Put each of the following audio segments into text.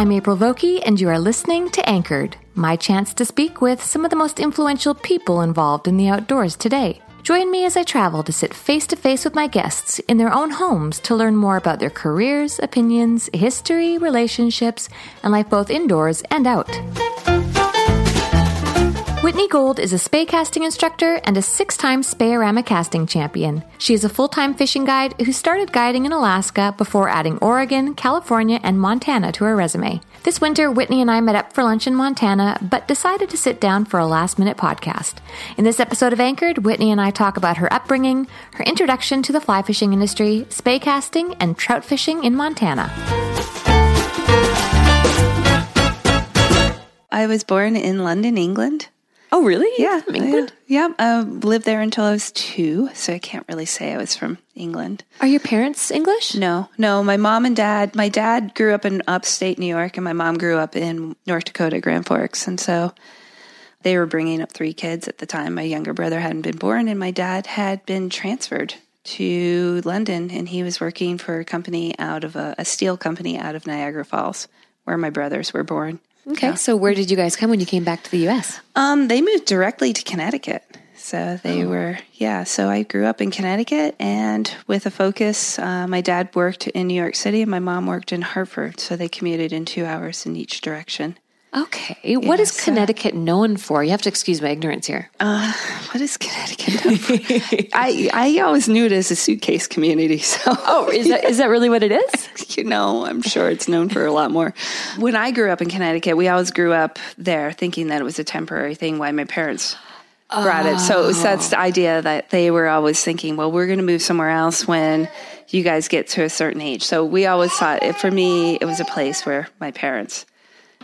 I'm April Vokey, and you are listening to Anchored, my chance to speak with some of the most influential people involved in the outdoors today. Join me as I travel to sit face to face with my guests in their own homes to learn more about their careers, opinions, history, relationships, and life both indoors and out. Whitney Gould is a spey casting instructor and a six time Spey-O-Rama casting champion. She is a full time fishing guide who started guiding in Alaska before adding Oregon, California, and Montana to her resume. This winter, Whitney and I met up for lunch in Montana, but decided to sit down for a last minute podcast. In this episode of Anchored, Whitney and I talk about her upbringing, her introduction to the fly fishing industry, spey casting, and trout fishing in Montana. I was born in London, England. Oh, really? Yeah, From England? Yeah, yeah. I lived there until I was two, so I can't really say I was from England. Are your parents English? No, no. My mom and dad. My dad grew up in upstate New York, and my mom grew up in North Dakota, Grand Forks, and so they were bringing up three kids at the time. My younger brother hadn't been born, and my dad had been transferred to London, and he was working for a company out of a, a steel company out of Niagara Falls, where my brothers were born. Okay, so where did you guys come when you came back to the U.S.? Um, they moved directly to Connecticut. So they were, yeah. So I grew up in Connecticut and with a focus, uh, my dad worked in New York City and my mom worked in Hartford. So they commuted in two hours in each direction. Okay, what Yeah, is so- Connecticut known for? You have to excuse my ignorance here. Uh, what is Connecticut? known for? I, I always knew it as a suitcase community. So, Oh, is that is that really what it is? you know, I'm sure it's known for a lot more. When I grew up in Connecticut, we always grew up there thinking that it was a temporary thing why my parents brought it. So it was that's the idea that they were always thinking, well, we're going to move somewhere else when you guys get to a certain age. So we always thought, it, for me, it was a place where my parents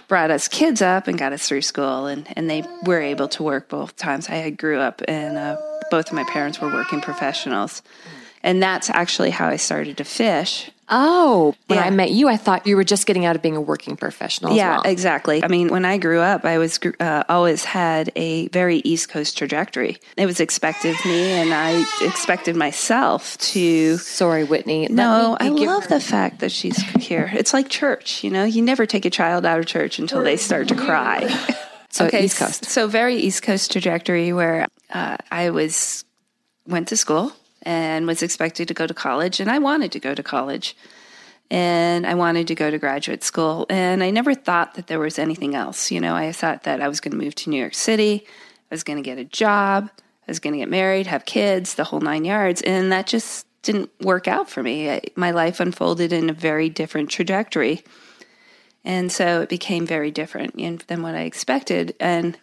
brought us kids up and got us through school, and, and they were able to work both times. I had grew up and uh, both of my parents were working professionals. And that's actually how I started to fish. Oh, when Yeah. I met you, I thought you were just getting out of being a working professional. as Yeah, well. exactly. I mean, when I grew up, I was uh, always had a very East Coast trajectory. It was expected of me, and I expected myself to. Sorry, Whitney. No, I love the fact that she's here. It's like church, you know. You never take a child out of church until they start to cry. So East Coast. So very East Coast trajectory where uh, I was went to school and was expected to go to college, and I wanted to go to college, and I wanted to go to graduate school, and I never thought that there was anything else. You know, I thought that I was going to move to New York City, I was going to get a job, I was going to get married, have kids, the whole nine yards, and that just didn't work out for me. I, my life unfolded in a very different trajectory. And so it became very different than what I expected. And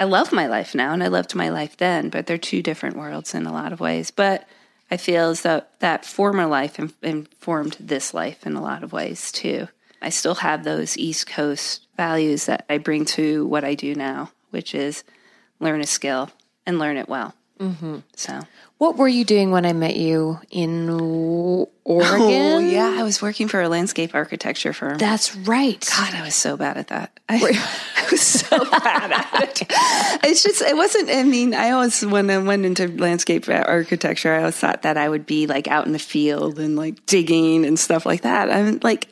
I love my life now, and I loved my life then, but they're two different worlds in a lot of ways. But I feel as though that former life informed this life in a lot of ways too. I still have those East Coast values that I bring to what I do now, which is learn a skill and learn it well. Mm-hmm. So, What were you doing when I met you in oh, Oregon? oh yeah, I was working for a landscape architecture firm. That's right. God, I was so bad at that. I, I was so bad at it. It's just, it wasn't, I mean, I always, when I went into landscape architecture, I always thought that I would be like out in the field and like digging and stuff like that. I'm like,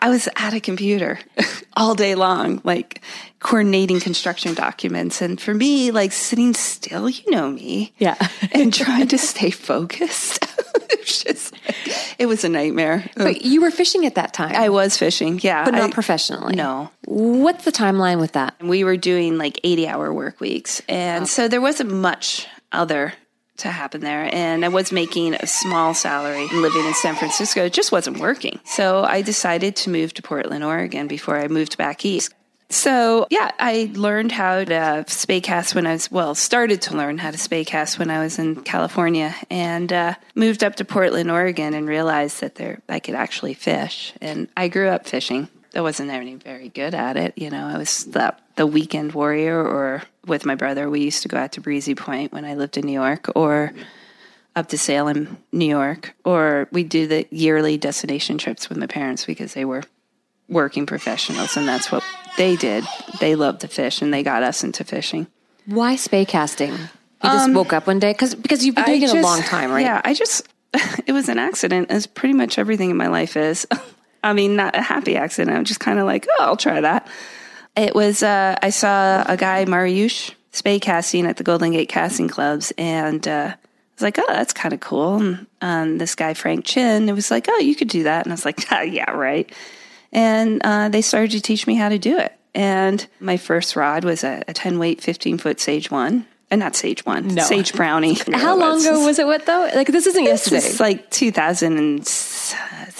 I was at a computer all day long, like coordinating construction documents. And for me, like sitting still, you know me. Yeah. and trying to stay focused. it was just, it was a nightmare. But um, you were fishing at that time, I was fishing, yeah. but not I- professionally. No. What's the timeline with that? We were doing like 80 hour work weeks. And oh. so there wasn't much other to happen there. And I was making a small salary living in San Francisco. It just wasn't working. So I decided to move to Portland, Oregon before I moved back east. So yeah, I learned how to spey cast when I was well, started to learn how to spey cast when I was in California, and uh, moved up to Portland, Oregon, and realized that there I could actually fish. And I grew up fishing. I wasn't any very good at it, you know. I was the the weekend warrior, or with my brother, we used to go out to Breezy Point when I lived in New York, or up to Salem, New York, or we'd do the yearly destination trips with my parents because they were working professionals and that's what they did. They loved to fish and they got us into fishing. Why spey casting? You just woke up one day because because you've been doing Um, I it a long time, right? Yeah, I just it was an accident as pretty much everything in my life is. I mean, not a happy accident. I'm just kind of like, oh, I'll try that. It was uh, I saw a guy Mariusz spey casting at the Golden Gate Casting Clubs, and uh, I was like, oh, that's kind of cool. And um, this guy Frank Chin, it was like, oh, you could do that, and I was like, ah, yeah, right. And uh, they started to teach me how to do it. And my first rod was a, a 10 weight, 15 foot Sage One. And not Sage One, No. Sage Brownie. How long ago was it? What though? Like this isn't This yesterday. is like 2000 and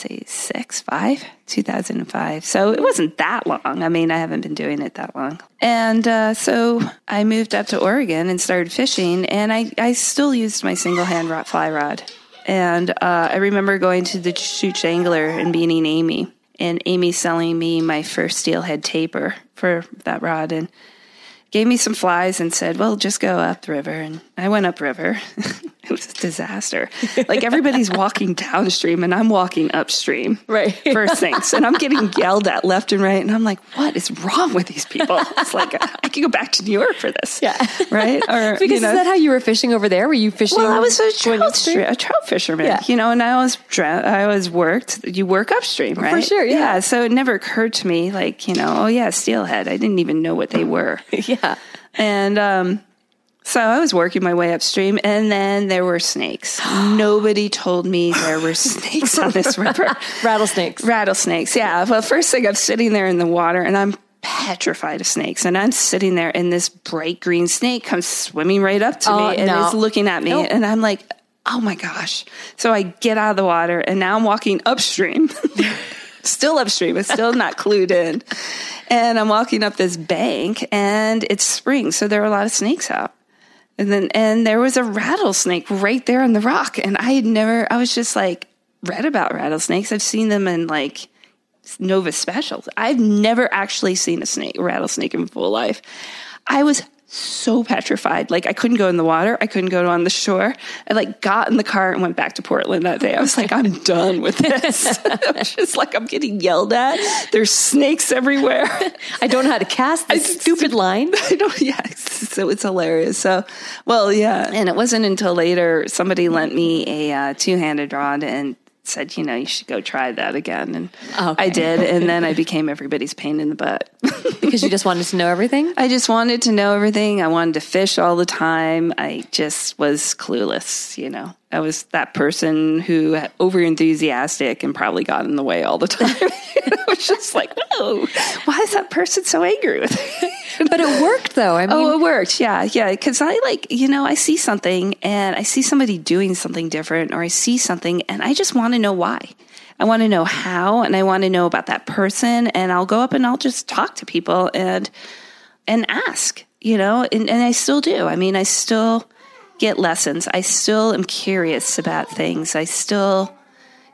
say six, five, 2005. So it wasn't that long. I mean, I haven't been doing it that long. And uh, so I moved up to Oregon and started fishing, and I, I still used my single hand rod fly rod. And uh, I remember going to the Chute Angler and meeting Amy, and Amy selling me my first steelhead taper for that rod, and gave me some flies and said, "Well, just go up the river. And I went upriver. it was a disaster. Like everybody's walking downstream and I'm walking upstream. Right. First things, and I'm getting yelled at left and right, and I'm like, "What is wrong with these people?" It's like I could go back to New York for this. Yeah. Right. Or because you know, is that how you were fishing over there? Were you fishing? well, I was a trout, a trout fisherman, Yeah. you know, and I always, dra- I always worked. You work upstream, right? For sure, yeah. So it never occurred to me, like, you know, oh yeah, steelhead. I didn't even know what they were. yeah. And um, so I was working my way upstream, and then there were snakes. Nobody told me there were snakes on this river. Rattlesnakes. Rattlesnakes, yeah. Well, first thing I'm sitting there in the water, and I'm petrified of snakes. And I'm sitting there, and this bright green snake comes swimming right up to Oh, me and no. is looking at me, Nope. and I'm like, oh my gosh. So I get out of the water, and now I'm walking upstream. still upstream. It's still not clued in. And I'm walking up this bank and it's spring. So there are a lot of snakes out. And then, and there was a rattlesnake right there on the rock. And I had never, I was just like, read about rattlesnakes. I've seen them in like Nova specials. I've never actually seen a snake, rattlesnake in full life. I was so petrified. Like I couldn't go in the water. I couldn't go on the shore. I like got in the car and went back to Portland that day. I was like, I'm done with this. I just like, I'm getting yelled at. There's snakes everywhere. I don't know how to cast this stupid line. I don't, yeah, so it's hilarious. So, well, yeah. And it wasn't until later somebody lent me a uh, two handed rod and said, you know, you should go try that again. And Okay. I did. And then I became everybody's pain in the butt. Because you just wanted to know everything? I just wanted to know everything. I wanted to fish all the time. I just was clueless, you know. I was that person who over enthusiastic and probably got in the way all the time. I was just like, whoa, why is that person so angry with me? But it worked though. I oh, mean, Oh, it worked. Yeah. Yeah. Cause I like, you know, I see something and I see somebody doing something different or I see something and I just want to know why. I want to know how and I want to know about that person and I'll go up and I'll just talk to people and, and ask, you know, and, and I still do. I mean, I still get lessons. I still am curious about things. I still,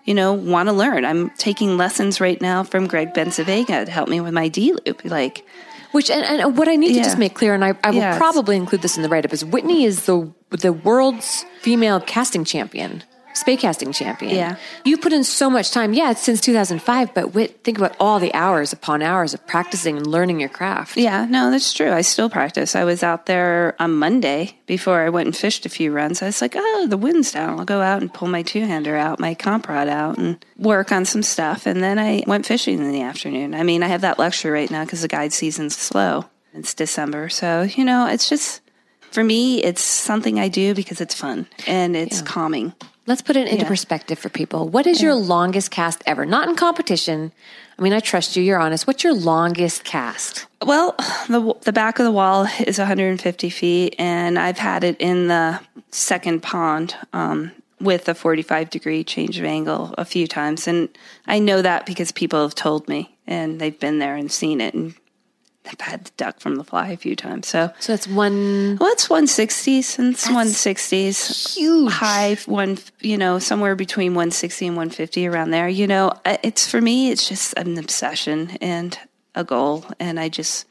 you know, want to learn. I'm taking lessons right now from Greg Benzavega to help me with my D loop. Like, Which and, and what I need to just make clear, and I, I will Yes. probably include this in the write up, is Whitney is the the world's female casting champion, spay casting champion. Yeah. you put in so much time. Yeah, it's since 2005, but Whit, think about all the hours upon hours of practicing and learning your craft. yeah, no, that's true. I still practice. I was out there on Monday before I went and fished a few runs. I was like, oh, the wind's down. I'll go out and pull my two hander out, my comp rod out, and work on some stuff. And then I went fishing in the afternoon. I mean, I have that luxury right now because the guide season's slow. It's December. So, you know, it's just, for me, it's something I do because it's fun and it's calming. Let's put it into Yeah. perspective for people. What is your longest cast ever? Not in competition. I mean, I trust you. You're honest. What's your longest cast? Well, the the back of the wall is 150 feet, and I've had it in the second pond um, with a 45 degree change of angle a few times, and I know that because people have told me, and they've been there and seen it, and I've had to duck from the fly a few times. So, So that's one. well, it's 160s and it's 160s, huge. high one, you know, somewhere between 160 and 150 around there. You know, it's for me, it's just an obsession and a goal, and I just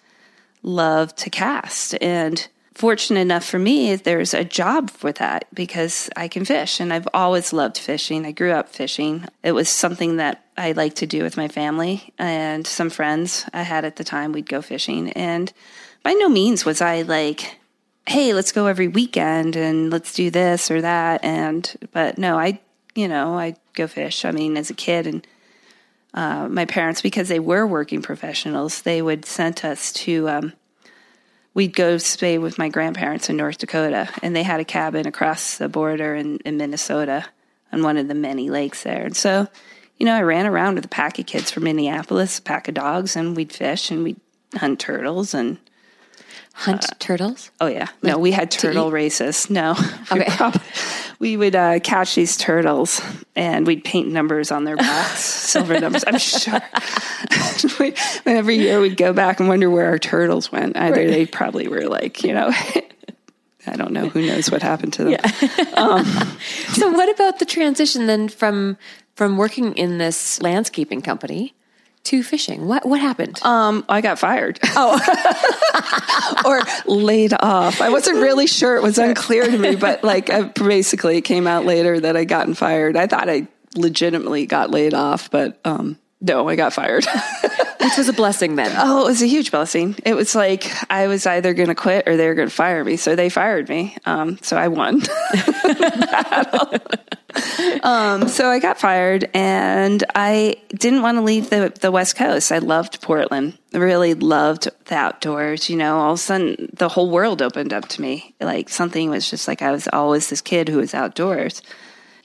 love to cast. And fortunate enough for me, there's a job for that because I can fish, and I've always loved fishing. I grew up fishing. It was something that I like to do with my family and some friends I had at the time. We'd go fishing, and by no means was I like hey, let's go every weekend and let's do this or that. And, but no, I, you know, I go fish. I mean, as a kid and, uh, my parents, because they were working professionals, they would send us to, um, we'd go stay with my grandparents in North Dakota and they had a cabin across the border in, in Minnesota on one of the many lakes there. And so, you know, I ran around with a pack of kids from Minneapolis, a pack of dogs, and we'd fish and we'd hunt turtles and Hunt turtles. Oh yeah, no, we had turtle races. No, we, Okay. prob- we would uh, catch these turtles and we'd paint numbers on their backs, silver numbers. I'm sure. we, every year we'd go back and wonder where our turtles went. Either they probably were like, you know, I don't know. Who knows what happened to them? So what about the transition then from from working in this landscaping company to fishing? What what happened? Um, I got fired. Oh, or laid off. I wasn't really sure. It was unclear to me, but like I, basically, it came out later that I gotten fired. I thought I legitimately got laid off, but um, no, I got fired. Which was a blessing then. oh, it was a huge blessing. It was like I was either going to quit or they were going to fire me. So they fired me. Um, so I won. Um, so I got fired and I didn't want to leave the, the West Coast. I loved Portland. I really loved the outdoors. You know, all of a sudden the whole world opened up to me. Like something was just like I was always this kid who was outdoors,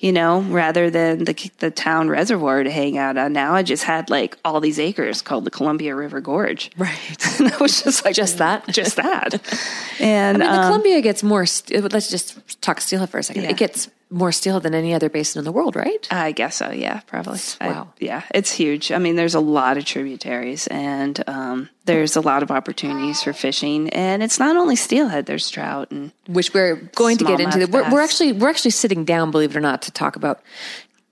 you know, rather than the, the town reservoir to hang out on. Now I just had like all these acres called the Columbia River Gorge. Right. and I was just like, Just that? just that. And I mean, the um, Columbia gets more. St- let's just talk steelhead for a second. Yeah. It gets more steelhead than any other basin in the world, right? I guess so. Yeah, probably. I- Wow. yeah, it's huge. I mean, there's a lot of tributaries, and um, there's a lot of opportunities for fishing. And it's not only steelhead. There's trout and Which we're going to get into. Smallmouth We're, we're actually we're actually sitting down, believe it or not, to talk about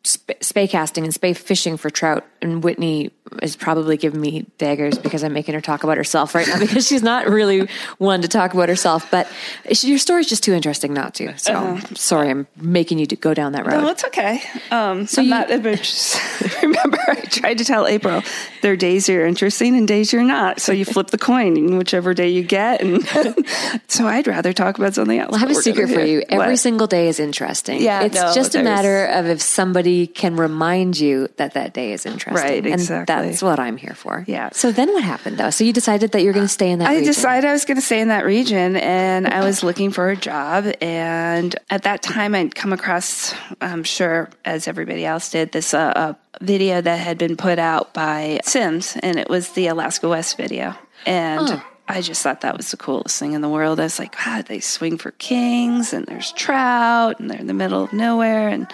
sp- spey casting and spey fishing for trout. And Whitney is probably giving me daggers because I'm making her talk about herself right now because she's not really one to talk about herself. But she, your story's just too interesting not to. So sorry, I'm making you go down that road. No, it's okay. Um, so I'm you- not, remember, I tried to tell April there are days you're interesting and days you're not. So you flip the coin, and whichever day you get. And so I'd rather talk about something else. Well, I have a secret for you. Every What? single day is interesting. Yeah, it's no, just a matter of if somebody can remind you that that day is interesting. Right, And exactly. that's what I'm here for. Yeah. So then what happened though? So you decided that you're going to stay in that I region. decided I was going to stay in that region and I was looking for a job. And at that time, I'd come across, I'm sure, as everybody else did, this uh, uh, video that had been put out by Simms, and it was the Alaska West video. And I just thought that was the coolest thing in the world. I was like, God, they swing for kings, and there's trout, and they're in the middle of nowhere. And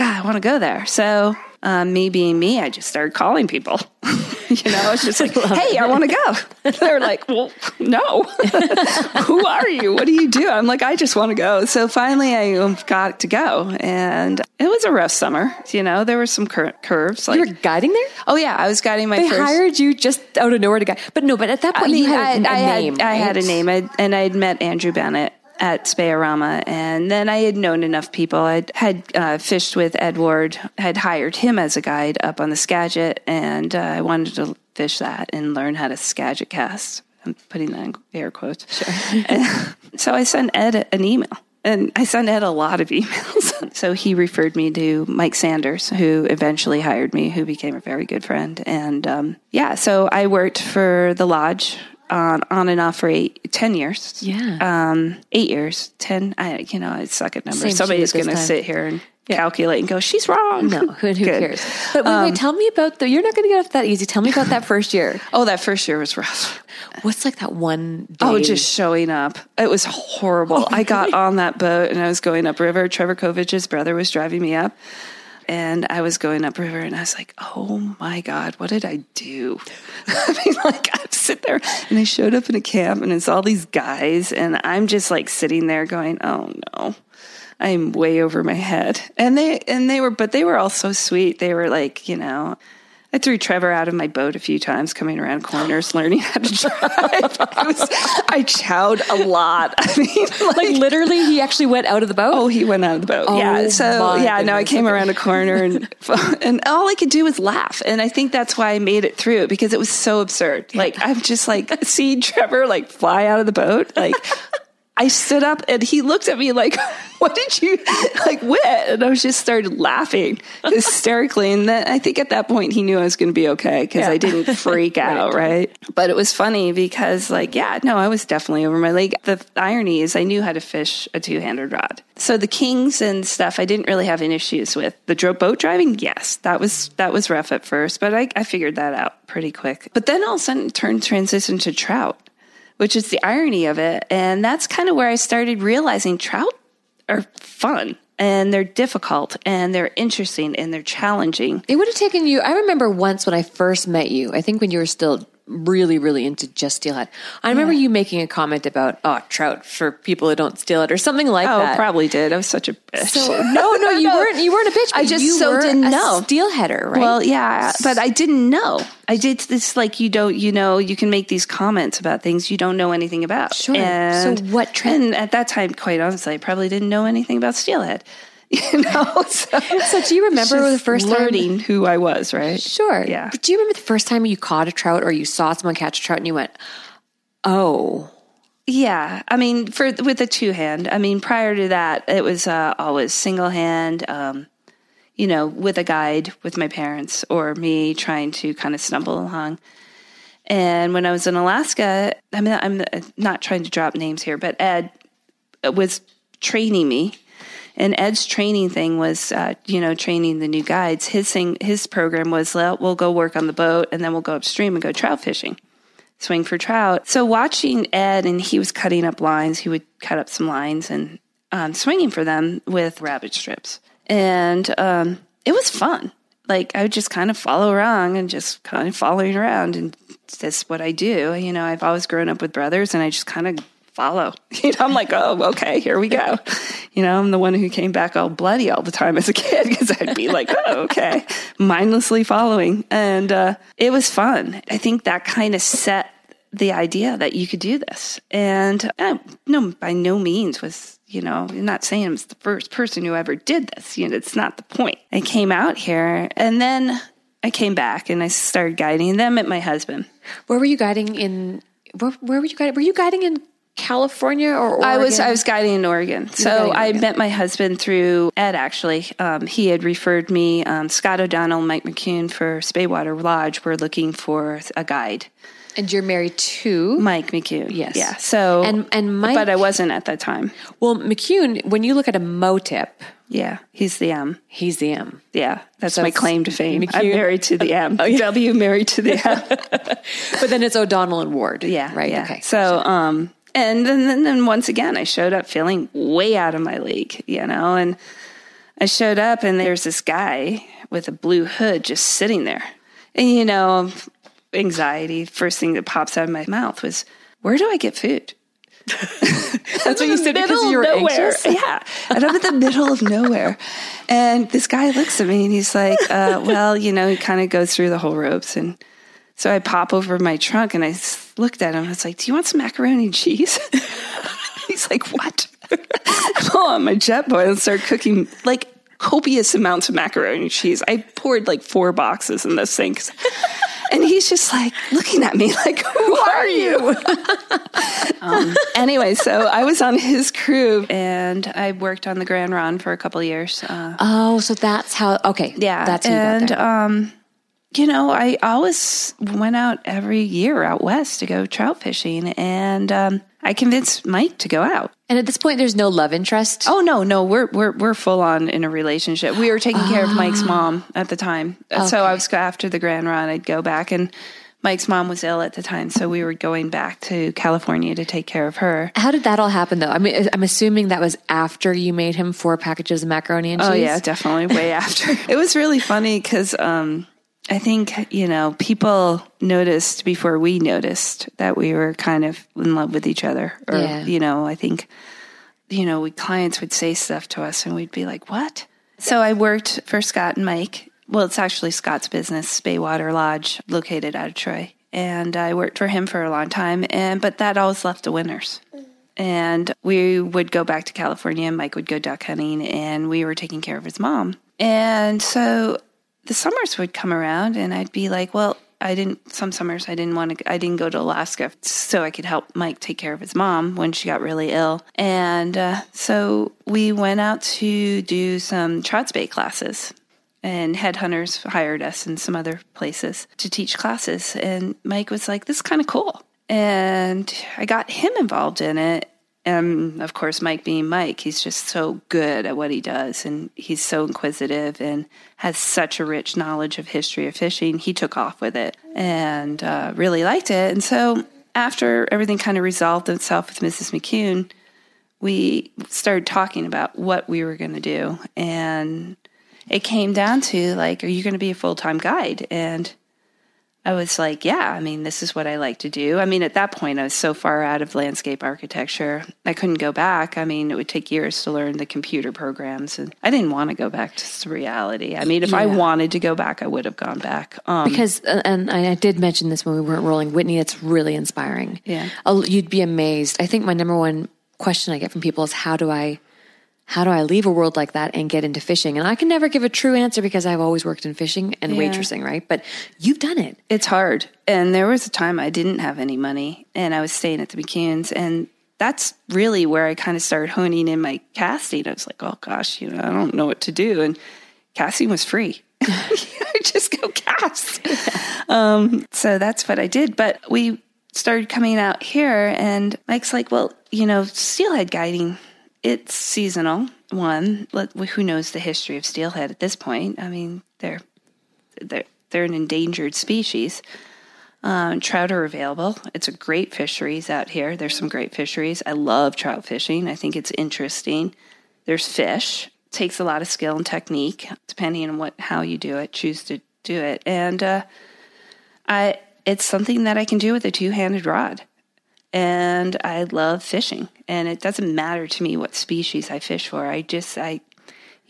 God, I want to go there. So, um, me being me, I just started calling people. you know, it's just like, hey, I want to go. They're like, well, no. Who are you? What do you do? I'm like, I just want to go. So finally, I um, got to go, and it was a rough summer. You know, there were some cur- curves. Like, you were guiding there? oh yeah, I was guiding my They first. hired you just out of nowhere to guide. But no, but at that point, I mean, you had a I, I name. Had, I had a name, I, and I had met Andrew Bennett at Spey-O-Rama, and then I had known enough people. I had uh, fished with Ed Ward, had hired him as a guide up on the Skagit, and uh, I wanted to fish that and learn how to Skagit cast. I'm putting that in air quotes. Sure. so I sent Ed an email. And I sent Ed a lot of emails. so he referred me to Mike Sanders, who eventually hired me, who became a very good friend. And um, yeah, so I worked for the lodge on, on and off for eight, 10 years. Yeah. Um, eight years, 10. I, you know, I suck at numbers. Same Somebody's going to sit here and calculate and go, she's wrong. no, who, who cares? But wait, wait, tell me about the. You're not going to get off that easy. Tell me about that first year. Oh, that first year was rough. What's like that one day? Oh, just showing up. It was horrible. I got on that boat and I was going upriver. Trevor Kovich's brother was driving me up. And I was going upriver and I was like, oh my God, what did I do? I mean, like, I sit there and I showed up in a camp and it's all these guys. And I'm just like sitting there going, oh no. I'm way over my head. And they and they were but they were all so sweet. They were like, you know, I threw Trevor out of my boat a few times coming around corners learning how to drive. I, was, I chowed a lot. I mean, like, like literally, he actually went out of the boat. Oh, he went out of the boat. Oh, yeah. So yeah, no, I came around a corner and and all I could do was laugh. And I think that's why I made it through because it was so absurd. Like I'm just like seeing Trevor like fly out of the boat. Like I stood up and he looked at me like, "What did you like wit?" And I was just started laughing hysterically. And then I think at that point he knew I was going to be okay because I didn't freak out, right. But it was funny because like, yeah, no, I was definitely over my leg. The irony is I knew how to fish a two-handed rod. So the kings and stuff I didn't really have any issues with. The dro- boat driving, yes, that was that was rough at first, but I, I figured that out pretty quick. But then all of a sudden it turned transition to trout which is the irony of it. And that's kind of where I started realizing trout are fun and they're difficult and they're interesting and they're challenging. It would have taken you. I remember once when I first met you. I think when you were still really, really into just steelhead. I remember you making a comment about oh trout for people who don't steelhead or something like Oh, that. Oh, probably did. I was such a bitch. So no, no, you weren't. You weren't a bitch. I just you so were didn't a know. steelheader, right? Well, yeah, but I didn't know. I did this like you don't, you know, you can make these comments about things you don't know anything about. Sure. And, So what trend- And at that time, quite honestly, I probably didn't know anything about steelhead. You know, so, So do you remember the first time- learning who I was? Right? Sure. Yeah. But do you remember the first time you caught a trout or you saw someone catch a trout and you went, oh, Yeah, I mean, for with the two hand. I mean, prior to that, it was uh, always single hand. Um, you know, with a guide with my parents or me trying to kind of stumble along. And when I was in Alaska, I mean, I'm not trying to drop names here, but Ed was training me. And Ed's training thing was, uh, you know, training the new guides. His thing, his program was, well, we'll go work on the boat, and then we'll go upstream and go trout fishing swing for trout. So watching Ed, and he was cutting up lines. He would cut up some lines and um, swinging for them with rabbit strips, and um, it was fun. Like I would just kind of follow around and just kind of following around, and that's what I do. You know, I've always grown up with brothers, and I just kind of follow. You know, I'm like, oh, okay, here we go. You know, I'm the one who came back all bloody all the time as a kid because I'd be like, oh, okay, mindlessly following. And uh, it was fun. I think that kind of set the idea that you could do this. And uh, no, by no means was, you know, I'm not saying I was the first person who ever did this. You know, it's not the point. I came out here and then I came back and I started guiding. them at my husband. where were you guiding in? Where, where were you guiding? Were you guiding in California or Oregon? I was I was guiding in Oregon. So I Oregon. met my husband through Ed. Actually, um, he had referred me. Um, Scott O'Donnell, Mike McCune for Speywater Lodge were looking for a guide. And you're married to Mike McCune. Yes. Yeah. So And- and Mike- but I wasn't at that time. well McCune. When you look at a MOW tip, Yeah, he's the M. he's the M. Yeah, that's my claim to fame. I'm married to the M. W married to the M. But then it's O'Donnell and Ward. Yeah, Right. yeah. Okay. So, um, and then, then, then once again, I showed up feeling way out of my league, you know, and I showed up and there's this guy with a blue hood just sitting there. And, you know, anxiety, first thing that pops out of my mouth was, where do I get food? That's what you said because you were nowhere. anxious. Yeah. And I'm in the middle of nowhere. And this guy looks at me and he's like, uh, well, you know, he kind of goes through the whole ropes. And so I pop over my trunk and I looked at him. I was like, do you want some macaroni and cheese? he's like, what? I pull on my Jetboil and start cooking like copious amounts of macaroni and cheese. I poured like four boxes in this thing. 'cause- And he's just like looking at me like, who are you? um, anyway, so I was on his crew and I worked on the Grande Ronde for a couple of years. Uh, Oh, so that's how. Okay, yeah. that's how you got and, um, you know, I always went out every year out west to go trout fishing. And um, I convinced Mike to go out. and at this point, there's no love interest. Oh no, no, we're we're we're full on in a relationship. We were taking care of Mike's mom at the time, so I was after the Grande Ronde. I'd go back, and Mike's mom was ill at the time, so we were going back to California to take care of her. How did that all happen, though? I mean, I'm assuming that was after you made him four packages of macaroni and cheese. Oh yeah, definitely way after. It was really funny because um, I think you know people noticed before we noticed that we were kind of in love with each other, or Yeah. you know, I think you know, we clients would say stuff to us and we'd be like, what? So I worked for Scott and Mike. Well, it's actually Scott's business, Baywater Lodge, located out of Troy. And I worked for him for a long time. And, but that always left the winners. And we would go back to California and Mike would go duck hunting and we were taking care of his mom. And so the summers would come around and I'd be like, well, I didn't, some summers I didn't want to, I didn't go to Alaska so I could help Mike take care of his mom when she got really ill. And uh, so we went out to do some trout bait classes. And headhunters hired us in some other places to teach classes. And Mike was like, this is kind of cool. And I got him involved in it. And of course, Mike being Mike, he's just so good at what he does. And he's so inquisitive and has such a rich knowledge of history of fishing. He took off with it and uh, really liked it. And so after everything kind of resolved itself with Mrs. McCune, we started talking about what we were going to do. And it came down to like, are you going to be a full time guide? And I was like, yeah, I mean, this is what I like to do. I mean, at that point, I was so far out of landscape architecture, I couldn't go back. I mean, it would take years to learn the computer programs, and I didn't want to go back to reality. I mean, if I wanted to go back, I would have gone back. Um, because uh, and I I did mention this when we weren't rolling. Whitney, it's really inspiring. Yeah. You'd be amazed. I think my number one question I get from people is how do I how do I leave a world like that and get into fishing? And I can never give a true answer because I've always worked in fishing and Yeah. waitressing, right? But you've done it. it's hard. And there was a time I didn't have any money, and I was staying at the McCunes, and that's really where I kind of started honing in my casting. I was like, oh gosh, you know, I don't know what to do, and casting was free. I just go cast. Um, so that's what I did. But we started coming out here, and Mike's like, well, you know, steelhead guiding, it's seasonal. One, let, who knows the history of steelhead at this point? I mean, they're they're they're an endangered species. Um, trout are available. It's a great fisheries out here. There's some great fisheries. I love trout fishing. I think it's interesting. There's fish. takes a lot of skill and technique, depending on what how you do it, choose to do it, and uh, I it's something that I can do with a two handed rod. And I love fishing, and it doesn't matter to me what species I fish for. I just I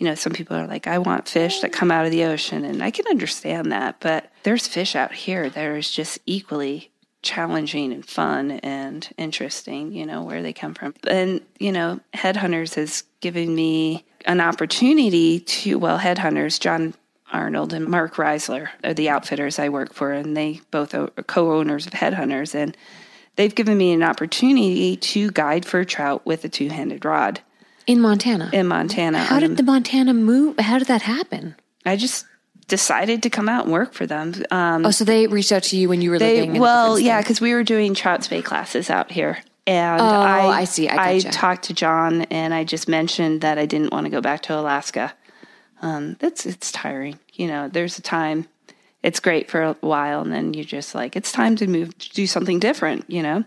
you know, some people are like, I want fish that come out of the ocean. And I can understand that. But there's fish out here that is just equally challenging and fun and interesting, you know, where they come from. And, you know, Headhunters has given me an opportunity to, well, Headhunters, John Arnold and Mark Raisler are the outfitters I work for, and they both are co owners of Headhunters. And they've given me an opportunity to guide for trout with a two handed rod In Montana. in Montana. how did the Montana move? How did that happen? I just decided to come out and work for them. Um, Oh, so they reached out to you when you were they, living well, yeah, because we were doing trout spey classes out here. And Oh, I, I see. I gotcha. talked to John and I just mentioned that I didn't want to go back to Alaska. Um, that's it's tiring. You know, there's a time it's great for a while and then you're just like, it's time to move to do something different, you know?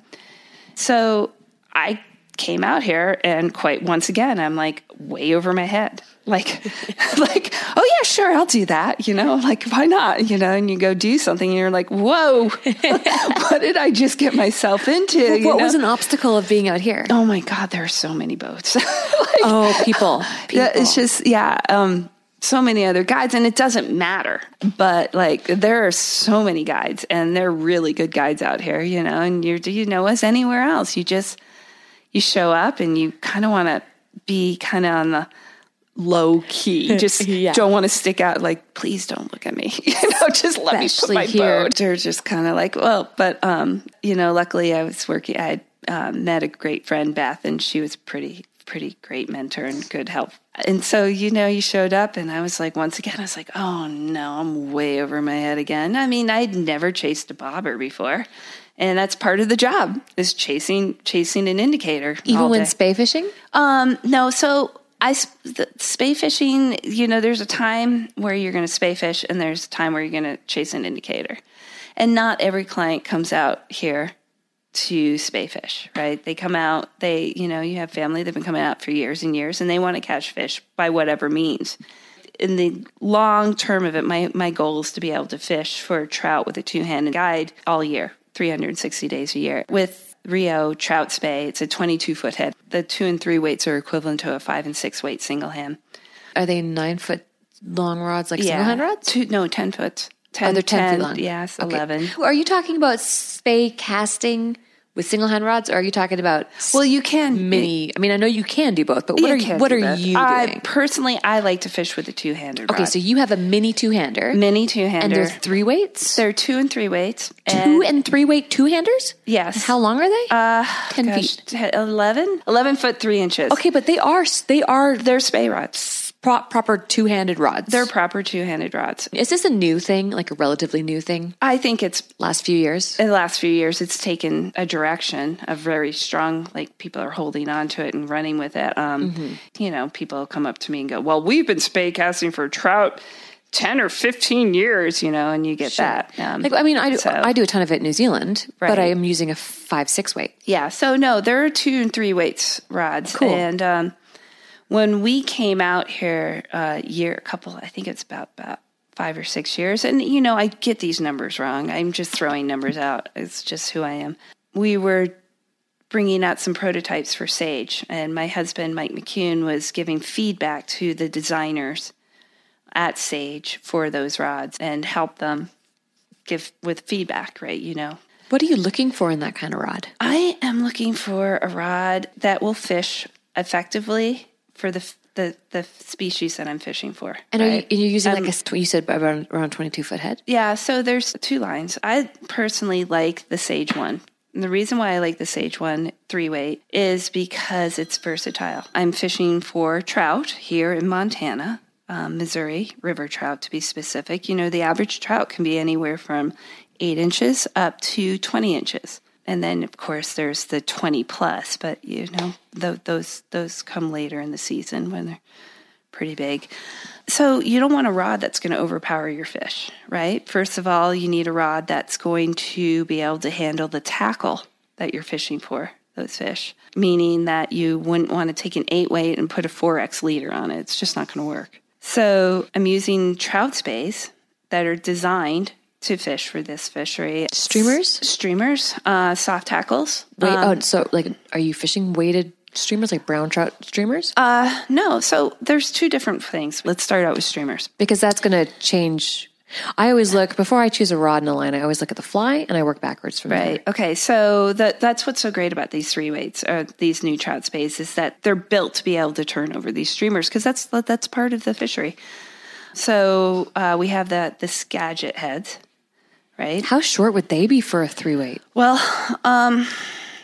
So I came out here and quite once again i'm like way over my head like like oh yeah sure i'll do that you know like why not you know and you go do something and you're like whoa what did i just get myself into you what know? was an obstacle of being out here? oh my god there are so many boats Like, Oh, people. people. yeah, it's just yeah um so many other guides and it doesn't matter but like there are so many guides and they're really good guides out here you know and you do you know us anywhere else you just you show up and you kind of want to be kind of on the low key just Yeah. don't want to stick out like please don't look at me you know just let Especially me put my here. boat they're just kind of like well but um you know luckily i was working i um, met a great friend beth and she was pretty pretty great mentor and good help and so you know you showed up and i was like once again i was like oh no i'm way over my head again i mean i'd never chased a bobber before and that's part of the job is chasing chasing an indicator Even when spey fishing? Um, no, so I the spey fishing. You know, there's a time where you're going to spey fish, and there's a time where you're going to chase an indicator, and not every client comes out here to spey fish, right? They come out. They, you know, you have family. They've been coming out for years and years, and they want to catch fish by whatever means. In the long term of it, my my goal is to be able to fish for trout with a two handed guide all year, 360 days a year with. Rio Trout Spey. It's a 22 foot head. The two and three weights are equivalent to a five and six weight single hand. Are they nine foot long rods like single hand rods? Two, no, 10 foot. 10, Oh, they're 10 feet long. Yes, Okay. 11. Are you talking about spey casting with single hand rods or are you talking about Well, you can. mini? I mean, I know you can do both, but what are you, what are that. you I, personally, I like to fish with a two handed Okay, so you have a mini two hander mini two hander, and there's three weights? They're two and three weights. Two and three weight two handers? Yes. How long are they? Uh, 10 gosh, feet. 10 11? 11 foot 3 inches. Okay, but they are they are They're spay rods. Pro- proper two handed rods. They're proper two handed rods. Is this a new thing, like a relatively new thing? I think it's Last few years? in the last few years it's taken a direction of very strong like people are holding on to it and running with it um, Mm-hmm. you know people come up to me and go well we've been spey casting for trout 10 or 15 years you know and you get that um, Like, I mean, I do, so- I do a ton of it in New Zealand, but I am using a five six weight. yeah so no there are two and three weights rods Cool. and um, when we came out here a year a couple i think it's about about five or six years and you know i get these numbers wrong i'm just throwing numbers out it's just who i am we were bringing out some prototypes for Sage, and my husband, Mike McCune, was giving feedback to the designers at Sage for those rods and help them give with feedback, right? You know, What are you looking for in that kind of rod? I am looking for a rod that will fish effectively for the the, the species that I'm fishing for. And are you, right? and you're using Um, like a, you said around, around 22 foot head? Yeah, so there's two lines. I personally like the Sage one. And the reason why I like the Sage one three weight is because it's versatile. I'm fishing for trout here in Montana, um, Missouri, river trout to be specific. You know, the average trout can be anywhere from eight inches up to 20 inches. And then, of course, there's the 20 plus, but you know, th- those, those come later in the season when they're pretty big. So you don't want a rod that's going to overpower your fish, right? First of all, you need a rod that's going to be able to handle the tackle that you're fishing for those fish, meaning that you wouldn't want to take an eight weight and put a 4x leader on it. It's just not going to work. So I'm using trout speys that are designed to fish for this fishery. Streamers? Streamers, uh, soft tackles. Wait, Um, oh, so like, are you fishing weighted streamers, like brown trout streamers? uh, no, so there's two different things. Let's start out with streamers. because that's going to change. I always look before I choose a rod and a line. I always look at the fly and I work backwards from Right. Okay. So that that's what's so great about these three weights or these new trout space is that they're built to be able to turn over these streamers because that's that's part of the fishery. So uh, we have the the Skagit heads, right? How short would they be for a three weight? Well, um,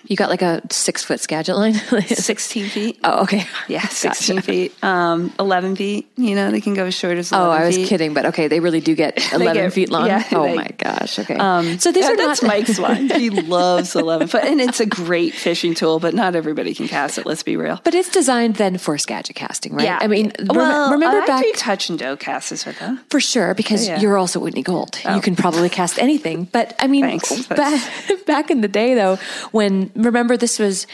You got like a six foot Skagit line. sixteen feet. oh, okay. Yeah, sixteen feet, um, eleven feet. You know, they can go as short as. 11 Oh, I was feet. kidding, but okay, they really do get eleven get- feet long. yeah, oh they- my gosh. Okay. Um, So these yeah, are that's not Mike's one. He loves eleven foot, and it's a great fishing tool. But not everybody can cast it. Let's be real. But it's designed then for Skagit casting, right? Yeah. I mean, rem- well, remember I back do touch and dough casts with them. for sure because Yeah. Oh. you're also Whitney Gould. You can probably cast anything. But I mean, Thanks. back, back in the day though, when remember, this was,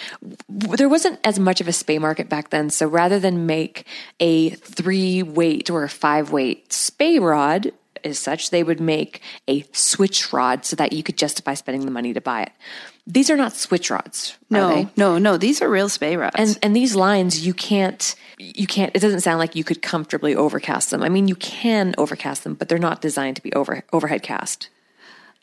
there wasn't as much of a spey market back then. So rather than make a three weight or a five weight spey rod, as such, they would make a switch rod so that you could justify spending the money to buy it. These are not switch rods. No, no, no. These are real spey rods. And and these lines you can't you can't it doesn't sound like you could comfortably overcast them. I mean you can overcast them, but they're not designed to be over overhead cast.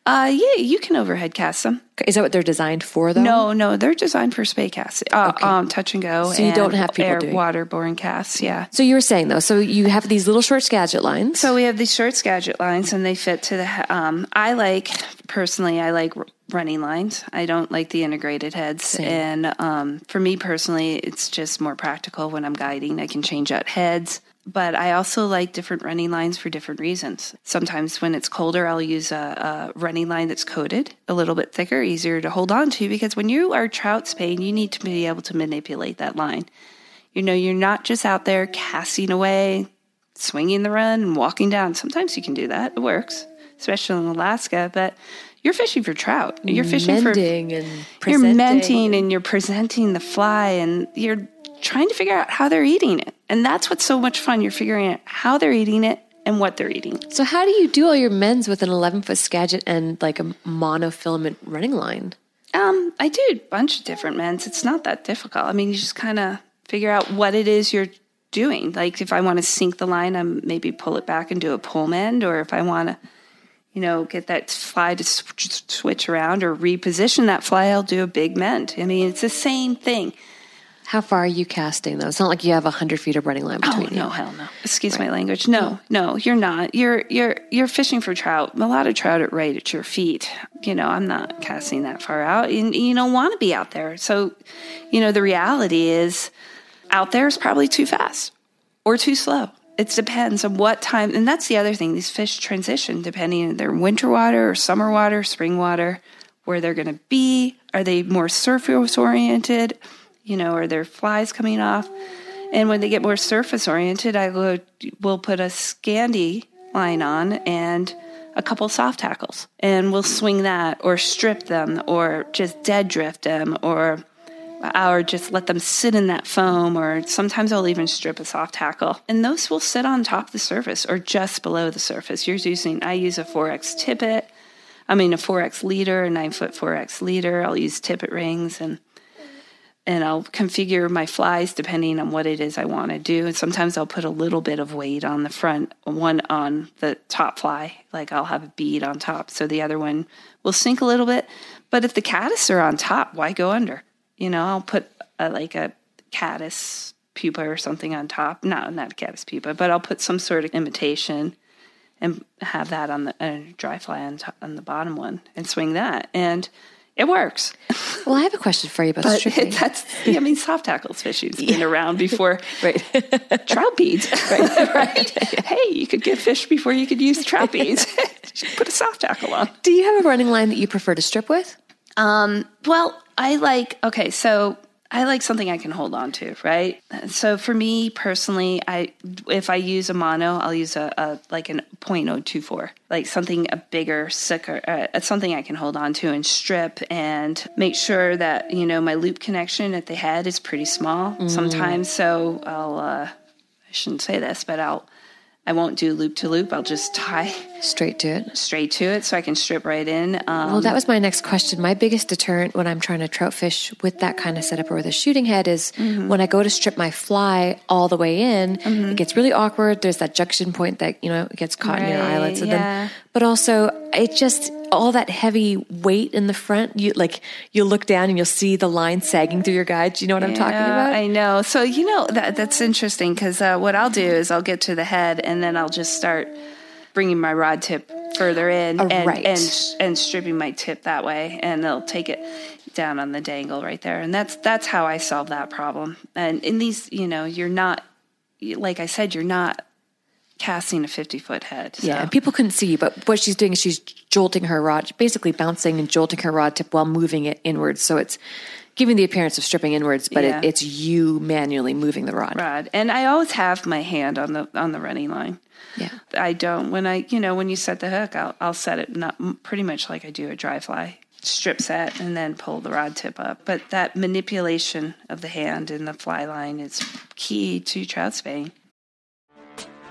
Uh, yeah, you can overhead cast them. Is that what they're designed for though? No, no, they're designed for spey casts. Uh, um, touch and go. So you and don't have people air, doing- waterborne casts. Yeah. So you were saying though, so you have these little short Skagit lines. So we have these short Skagit lines, and they fit to the. Um, I like personally, I like running lines. I don't like the integrated heads, Same. and um, for me personally, it's just more practical when I'm guiding. I can change out heads, but I also like different running lines for different reasons. Sometimes when it's colder, I'll use a, a running line that's coated, a little bit thicker, easier to hold on to. Because when you are trout speying, you need to be able to manipulate that line. You know, you're not just out there casting away swinging the run and walking down. Sometimes you can do that. It works, especially in Alaska, but you're fishing for trout. You're fishing mending for and you're presenting. menting and you're presenting the fly and you're trying to figure out how they're eating it. And that's what's so much fun. You're figuring out how they're eating it and what they're eating. So how do you do all your mends with an 11 foot Skagit and like a monofilament running line? Um, I do a bunch of different mends. It's not that difficult. I mean, you just kind of figure out what it is you're doing. Like if I want to sink the line, I maybe pull it back and do a pull mend, or if I want to, you know, get that fly to sw- switch around or reposition that fly, I'll do a big mend. I mean, it's the same thing. How far are you casting though? It's not like you have a hundred feet of running line Oh between you. no, hell no! Excuse my language. No, no, you're not. You're you're you're fishing for trout. A lot of trout are right at your feet. You know, I'm not casting that far out. And you don't want to be out there. So, you know, the reality is, out there is probably too fast or too slow. It depends on what time. And that's the other thing. These fish transition depending on their winter water or summer water, spring water, where they're going to be. Are they more surface oriented? You know, are there flies coming off? And when they get more surface oriented, I will we'll put a Scandi line on and a couple soft hackles, and we'll swing that or strip them or just dead drift them or or just let them sit in that foam or sometimes I'll even strip a soft hackle. And those will sit on top of the surface or just below the surface. You're using I use a 4X tippet. I mean a 4X leader, a 9 foot 4X leader. I'll use tippet rings and and I'll configure my flies depending on what it is I want to do. And sometimes I'll put a little bit of weight on the front, one on the top fly, like I'll have a bead on top, so the other one will sink a little bit. But if the caddis are on top, why go under? You know, I'll put a, like a caddis pupa or something on top. No, not a caddis pupa, but I'll put some sort of imitation and have that on the uh, dry fly on, top, on the bottom one and swing that. And it works. Well, I have a question for you about But stripping. that's, I mean, soft hackles fishing's been around before right. trout beads. Right. right. Hey, you could get fish before you could use trout beads. Put a soft hackle on. do you have a running line that you prefer to strip with? Um, well, I like, okay, so I like something I can hold on to, right? So for me personally, I if I use a mono, I'll use a, a like an .024, like something a bigger, sicker, uh, something I can hold on to and strip and make sure that you know my loop connection at the head is pretty small sometimes. So I'll, uh, I shouldn't say this, but I'll, I won't do loop to loop. I'll just tie Straight to it. straight to it so I can strip right in. Um, Well, that was my next question. My biggest deterrent when I'm trying to trout fish with that kind of setup or with a shooting head is Mm-hmm. when I go to strip my fly all the way in, it gets really awkward. There's that junction point that, you know, gets caught in your Right, eyelets. And yeah. then, but also it just, all that heavy weight in the front, you like, you'll look down and you'll see the line sagging through your guide. Do you know what I'm talking about? I know. So you know that that's interesting because uh, what I'll do is I'll get to the head and then I'll just start bringing my rod tip further in Oh, and right. and and stripping my tip that way, and they'll take it down on the dangle right there, and that's that's how I solve that problem. And in these, you know, you're not like I said, you're not casting a 50 foot head. So. Yeah, and people couldn't see, but what she's doing is she's jolting her rod, basically bouncing and jolting her rod tip while moving it inwards. So it's giving the appearance of stripping inwards, but Yeah. it, it's you manually moving the rod. rod, and I always have my hand on the on the running line. Yeah. I don't when I you know when you set the hook, I'll I'll set it not pretty much like I do a dry fly. strip set and then pull the rod tip up. But that manipulation of the hand and the fly line is key to trout speying.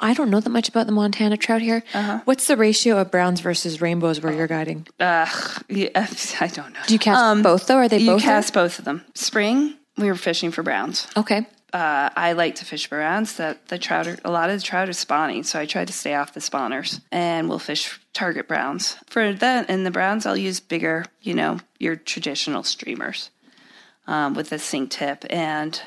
I don't know that much about the Montana trout here. Uh-huh. What's the ratio of browns versus rainbows where you're guiding? Ugh, yeah, I don't know. Do you cast both though? Are they Um, You both? there? cast both of them. Spring, we were fishing for browns. Okay. Uh, I like to fish browns. That the trout are a lot of the trout are spawning, so I try to stay off the spawners, and we'll fish target browns. For that, and the browns, I'll use bigger, you know, your traditional streamers um, with a sink tip, and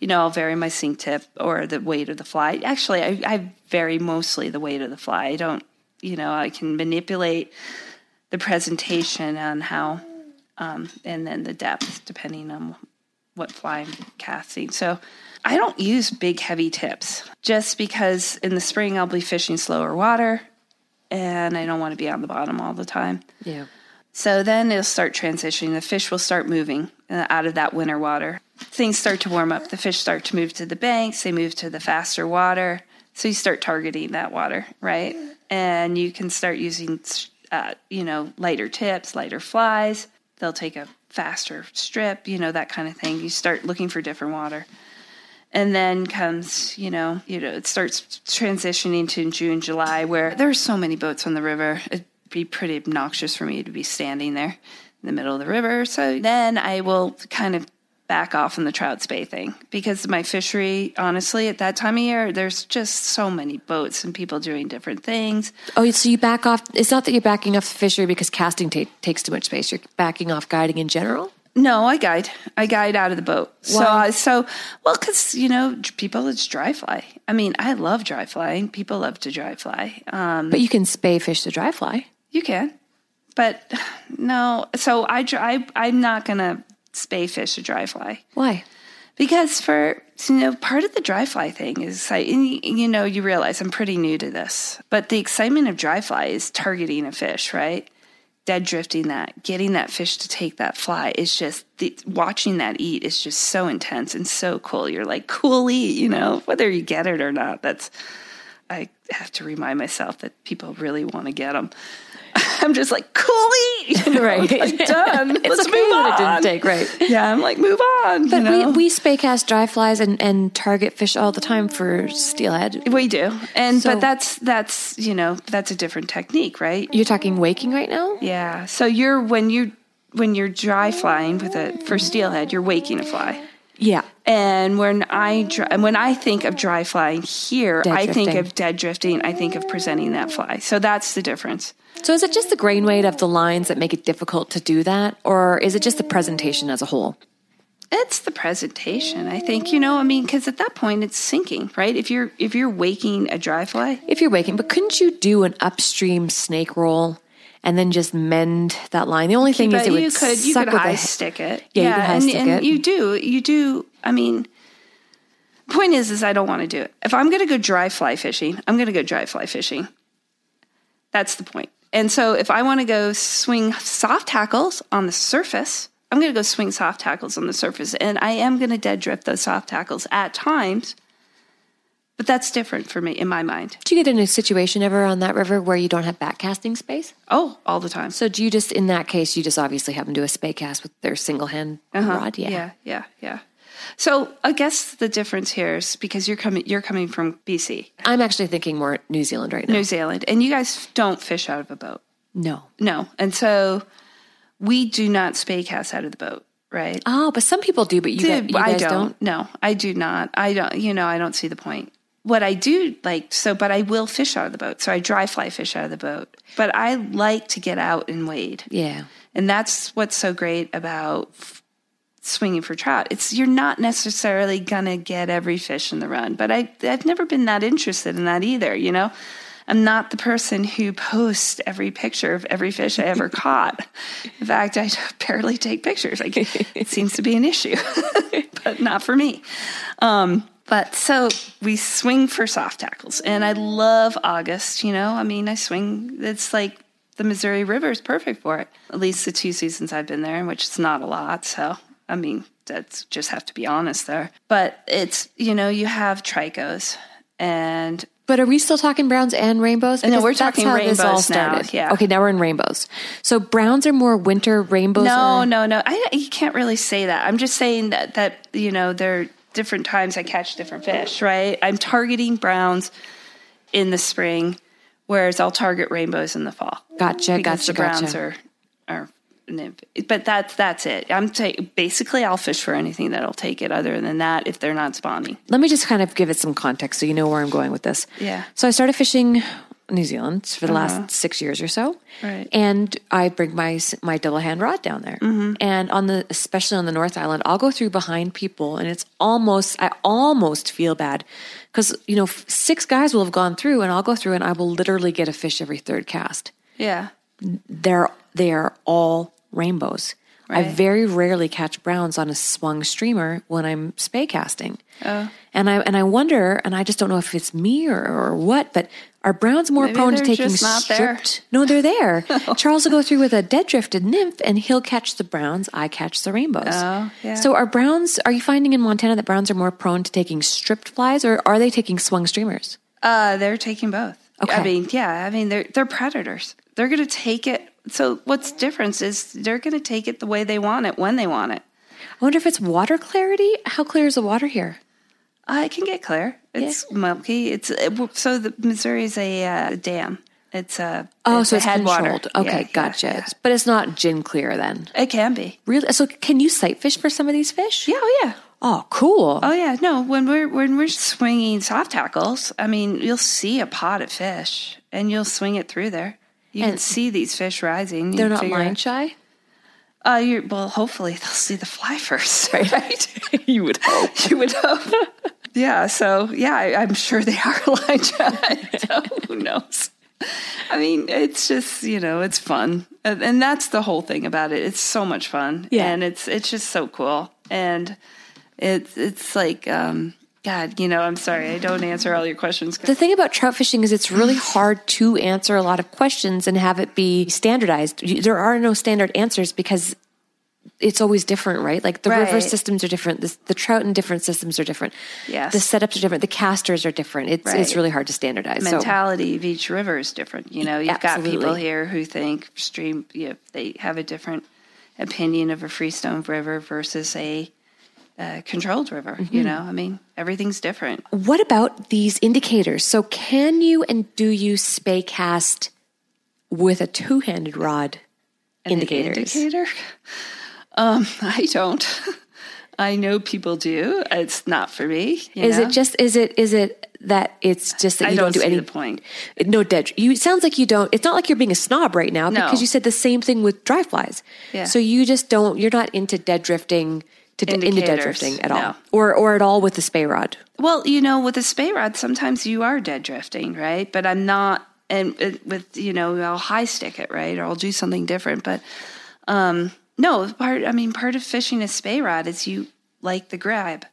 you know, I'll vary my sink tip or the weight of the fly. Actually, I, I vary mostly the weight of the fly. I don't, you know, I can manipulate the presentation on how, um, and then the depth depending on what fly I'm casting. So I don't use big, heavy tips just because in the spring I'll be fishing slower water and I don't want to be on the bottom all the time. Yeah. So then it'll start transitioning. The fish will start moving uh, out of that winter water. Things start to warm up. The fish start to move to the banks. They move to the faster water. So you start targeting that water, right? And you can start using, uh, you know, lighter tips, lighter flies. They'll take a faster strip, you know, that kind of thing. You start looking for different water. And then comes, you know, you know, it starts transitioning to June, July, where there's so many boats on the river. It'd be pretty obnoxious for me to be standing there in the middle of the river. So then I will kind of back off on the trout spey thing because my fishery, honestly, at that time of year, there's just so many boats and people doing different things. Oh, so you back off. It's not that you're backing off the fishery because casting ta- takes too much space. You're backing off guiding in general. No, I guide. I guide out of the boat. So, Why? So well because you know people it's dry fly. I mean, I love dry flying. People love to dry fly. Um, But you can spey fish to dry fly. you can, but no. So I dry. I'm not gonna spey fish a dry fly Why? because for you know part of the dry fly thing is like you know you realize I'm pretty new to this, but the excitement of dry fly is targeting a fish, right? Dead drifting that, getting that fish to take that fly is just the, watching that eat is just so intense and so cool. You're like, cool eat, you know, whether you get it or not. That's I have to remind myself that people really want to get them. I'm just like, cool you know, Right. like, done. It's Let's okay move that it on. didn't take, right. Yeah, I'm like, move on. But you know? we, we spey cast dry flies and, and target fish all the time for steelhead. We do, and So- but that's that's you know that's a different technique, right? You're talking waking right now? Yeah. So you're when you when you're dry flying with a for steelhead, you're waking a fly. Yeah. And when I when I think of dry flying here, Dead I think of dead drifting. I think of presenting that fly. So that's the difference. So is it just the grain weight of the lines that make it difficult to do that? Or is it just the presentation as a whole? It's the presentation. I think you know. I mean, because at that point it's sinking, right? If you're if you're waking a dry fly, If you're waking, but couldn't you do an upstream snake roll and then just mend that line? The only thing is but it would you could you could high stick it. Yeah, you could and, stick and it. you do you do. I mean, point is, is I don't want to do it. If I'm going to go dry fly fishing, I'm going to go dry fly fishing. That's the point. And so, if I want to go swing soft hackles on the surface, I'm going to go swing soft hackles on the surface, and I am going to dead drift those soft hackles at times. But that's different for me in my mind. Do you get in a situation ever on that river where you don't have backcasting space? Oh, all the time. So do you just, in that case, you just obviously have them do a spey cast with their single hand rod? Yeah. Uh-huh. yeah, yeah, yeah. So I guess the difference here is because you're coming you're coming from BC, I'm actually thinking more New Zealand right now. New Zealand, and you guys don't fish out of a boat. no. No. And so we do not spey cast out of the boat, right? Oh, but some people do, but you, Dude, gu- you I don't. don't. No, I do not. I don't. You know, I don't see the point. What I do like so, but I will fish out of the boat. So I dry fly fish out of the boat. But I like to get out and wade. Yeah. And that's what's so great about swinging for trout. It's you're not necessarily gonna get every fish in the run, but I I've never been that interested in that either. You know, I'm not the person who posts every picture of every fish I ever caught. In fact, I barely take pictures. Like it seems to be an issue, but not for me. Um, but so we swing for soft hackles, and I love August. You know, I mean, I swing. It's like the Missouri River is perfect for it. At least the two seasons I've been there, which is not a lot. So, I mean, that's just have to be honest there. But it's, you know, you have tricos and But are we still talking browns and rainbows? No, we're talking this all rainbows now, started. yeah. Okay, now we're in rainbows. So browns are more winter, rainbows no, are no, no. I, you can't really say that. I'm just saying that, that, you know, there are different times I catch different fish, right? I'm targeting browns in the spring, whereas I'll target rainbows in the fall. Gotcha, because gotcha, the browns gotcha. are are. But that's that's it. I'm ta- basically I'll fish for anything that'll take it. Other than that, if they're not spawning, Let me just kind of give it some context so you know where I'm going with this. Yeah. So I started fishing New Zealand for the last uh-huh. six years or so, Right. and I bring my my double hand rod down there, mm-hmm. and on the especially on the North Island, I'll go through behind people, and it's almost I almost feel bad because you know f- six guys will have gone through, and I'll go through, and I will literally get a fish every third cast. yeah, They're they are all rainbows. I very rarely catch browns on a swung streamer when I'm spey casting. And I and I wonder, and I just don't know if it's me or, or what, but are browns more Maybe prone to taking not there. stripped? No, they're there. Charles will go through with a dead drifted nymph, and he'll catch the browns. I catch the rainbows. Oh, yeah. So are browns? Are you finding in Montana that browns are more prone to taking stripped flies, or are they taking swung streamers? uh, they're taking both. Okay. I mean, yeah, I mean they're they're predators. They're going to take it. So what's difference is they're going to take it the way they want it when they want it. I wonder if it's water clarity. How clear is the water here? Uh, it can get clear. It's milky. It's it, so the Missouri is a uh, dam. It's a Oh, it's so a it's headwater. controlled. Okay, Yeah, yeah, gotcha. yeah. But it's not gin clear then. It can be. Really? So can you sight fish for some of these fish? Yeah, oh yeah. Oh, cool. Oh yeah, no. When we're when we're swinging soft hackles, I mean, you'll see a pot of fish, and you'll swing it through there. You can see these fish rising. You They're not line out- shy? Uh, you're, well, hopefully they'll see the fly first, right? you would hope. you would hope. yeah. So yeah, I, I'm sure they are line shy. so who knows? I mean, it's just you know, it's fun, and, and that's the whole thing about it. It's so much fun, Yeah. and it's it's just so cool, and it's it's like, um, God, you know, I'm sorry, I don't answer all your questions. The thing about trout fishing is it's really hard to answer a lot of questions and have it be standardized. There are no standard answers because it's always different, right? Like the river systems are different. The, the trout in different systems are different. Yes. The setups are different. The casters are different. It's it's really hard to standardize. So mentality of each river is different. You know, you've got people here who think stream, you know, they have a different opinion of a freestone river versus a uh, controlled river. Mm-hmm. You know, I mean, everything's different. What about these indicators? So, can you and do you spey cast with a two handed rod An indicators? Indicator? Um, I don't. I know people do. It's not for me. you Is know? it just is it is it that it's just that you don't don't, do any point. No dead. You it sounds like you don't. It's not like you're being a snob right now No. because you said the same thing with dry flies. Yeah. So you just don't. You're not into dead drifting to dead drifting at all, no. or or at all with the spey rod. Well, you know, with a spey rod, sometimes you are dead drifting, right? But I'm not, and with you know, I'll high stick it, right, or I'll do something different. But um, no, part. I mean, part of fishing a spey rod is you like the grab,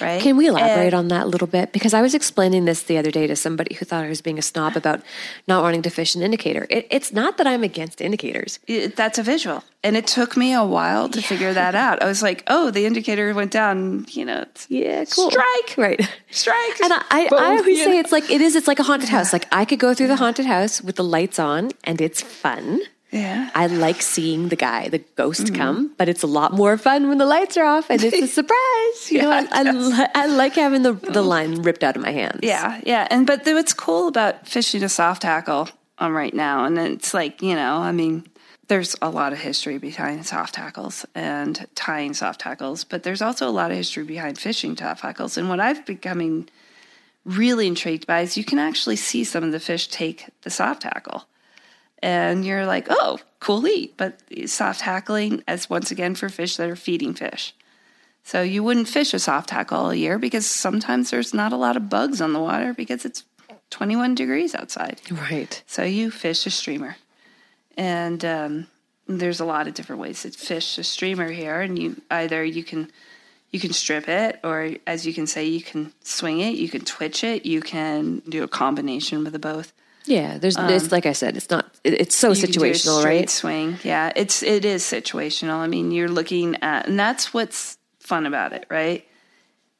right? Can we elaborate And- on that a little bit? Because I was explaining this the other day to somebody who thought I was being a snob about not wanting to fish an indicator. It, it's not that I'm against indicators. it- that's a visual, and it took me a while to figure that out. I was like, oh, the indicator went down. You know, it's, Yeah, cool. Strike. right? strike. And I, I, I always say know? it's like it is. It's like a haunted house. Like I could go through the haunted house with the lights on, and it's fun. Yeah. I like seeing the guy, the ghost, come, but it's a lot more fun when the lights are off and it's a surprise. You know, I, I, li- I like having the the line ripped out of my hands. Yeah, yeah. And but the, what's cool about fishing a soft hackle um, right now, and it's like you know, I mean, there's a lot of history behind soft hackles and tying soft hackles, but there's also a lot of history behind fishing soft hackles. And what I've becoming really intrigued by is you can actually see some of the fish take the soft hackle. And you're like, oh, cool eat. But soft hackling as once again for fish that are feeding fish. So you wouldn't fish a soft hackle all year because sometimes there's not a lot of bugs on the water because it's 21 degrees outside. Right. So you fish a streamer. And um, there's a lot of different ways to fish a streamer here. And you either you can you can strip it or as you can say you can swing it, you can twitch it, you can do a combination with the both. Yeah, there's it's like I said, it's not it- it's so Um, You can do a situational, right? Swing, yeah. It's it is situational. I mean, you're looking at, and that's what's fun about it, right?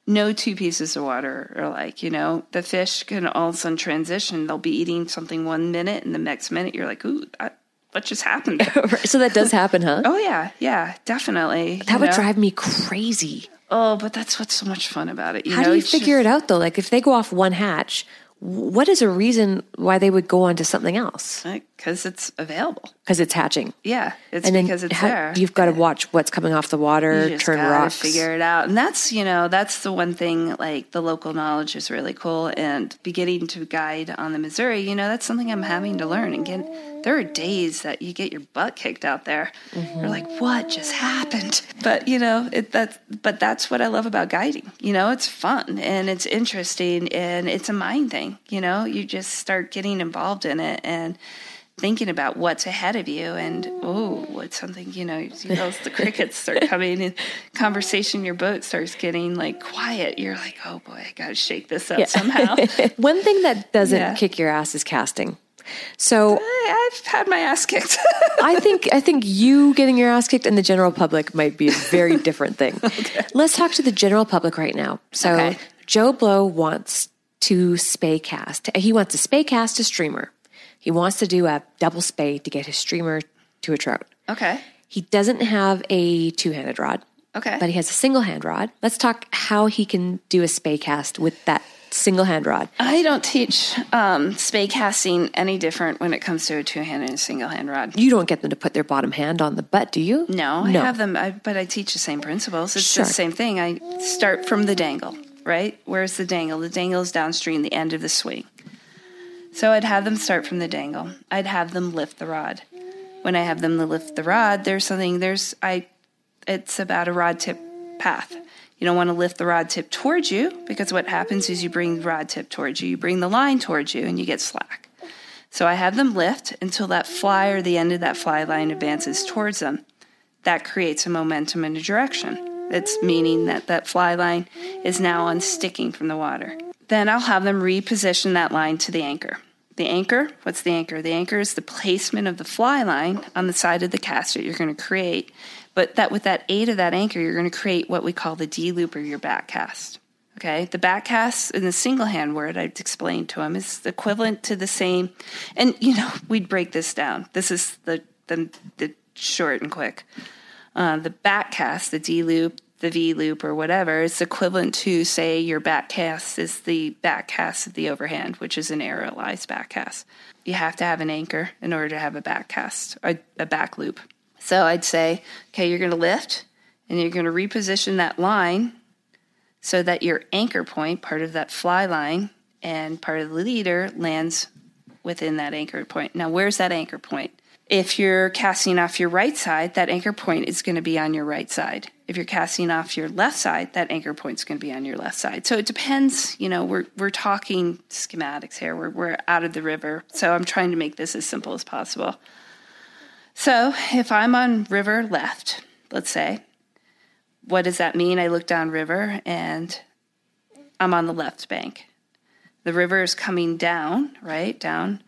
No two pieces of water are like, you know, the fish can all of a sudden transition. They'll be eating something one minute, and the next minute you're like, ooh, that, what just happened? so that does happen, huh? oh yeah, yeah, definitely. that would drive me crazy. Oh, but that's what's so much fun about it. You How know, do you figure just- it out though? Like if they go off one hatch, what is a reason why they would go on to something else? Because it's available. Because it's hatching. Yeah, it's and because it's how- there. you've got to watch what's coming off the water, turn rocks. figure it out and that's you know that's the one thing like the local knowledge is really cool and beginning to guide on the missouri you know that's something i'm having to learn and get there are days that you get your butt kicked out there Mm-hmm. you're like what just happened but you know it that's but that's what i love about guiding you know it's fun and it's interesting and it's a mind thing you know you just start getting involved in it and thinking about what's ahead of you and oh what's something you know you see those the crickets start coming and conversation your boat starts getting like quiet you're like oh boy i gotta shake this up somehow One thing that doesn't Yeah. kick your ass is casting. So I- i've had my ass kicked I think I think you getting your ass kicked and the general public might be a very different thing. Let's talk to the general public right now. So Okay. Joe Blow wants to spey cast. He wants to spey cast a streamer. He wants to do a double spey to get his streamer to a trout. okay He doesn't have a two-handed rod. Okay. But he has a single hand rod. Let's talk how he can do a spey cast with that single hand rod. i don't teach um, spey casting any different when it comes to a two-hand and a single-hand rod You don't get them to put their bottom hand on the butt, do you? No, I have them, I, but I teach the same principles. It's Sure. the same thing. I start from the dangle, right? Where's the dangle? The dangle is downstream, the end of the swing. So I'd have them start from the dangle. I'd have them lift the rod. When I have them lift the rod, there's something, there's, I, it's about a rod tip path. You don't want to lift the rod tip towards you because what happens is you bring the rod tip towards you, you bring the line towards you, and you get slack. So I have them lift until that fly or the end of that fly line advances towards them. That creates a momentum and a direction. It's meaning that that fly line is now unsticking from the water. Then I'll have them reposition that line to the anchor. The anchor, what's the anchor? The anchor is the placement of the fly line on the side of the cast that you're going to create. But that with that aid of that anchor, you're going to create what we call the D loop or your back cast. Okay, the back cast in the single hand word I've explained to him is equivalent to the same. And you know, we'd break this down. This is the the, the short and quick. Uh, the back cast, the D loop, the V loop, or whatever, it's equivalent to say your back cast is the back cast of the overhand, which is an aerialized back cast. You have to have an anchor in order to have a back cast, a, a back loop. So I'd say, okay, you're going to lift and you're going to reposition that line so that your anchor point, part of that fly line and part of the leader, lands within that anchor point. Now, where's that anchor point? If you're casting off your right side, that anchor point is going to be on your right side. If you're casting off your left side, that anchor point is going to be on your left side. So it depends. You know, we're we're talking schematics here. We're we're out of the river, so I'm trying to make this as simple as possible. So if I'm on river left, let's say, what does that mean? I look down river and I'm on the left bank. The river is coming down, right? Down.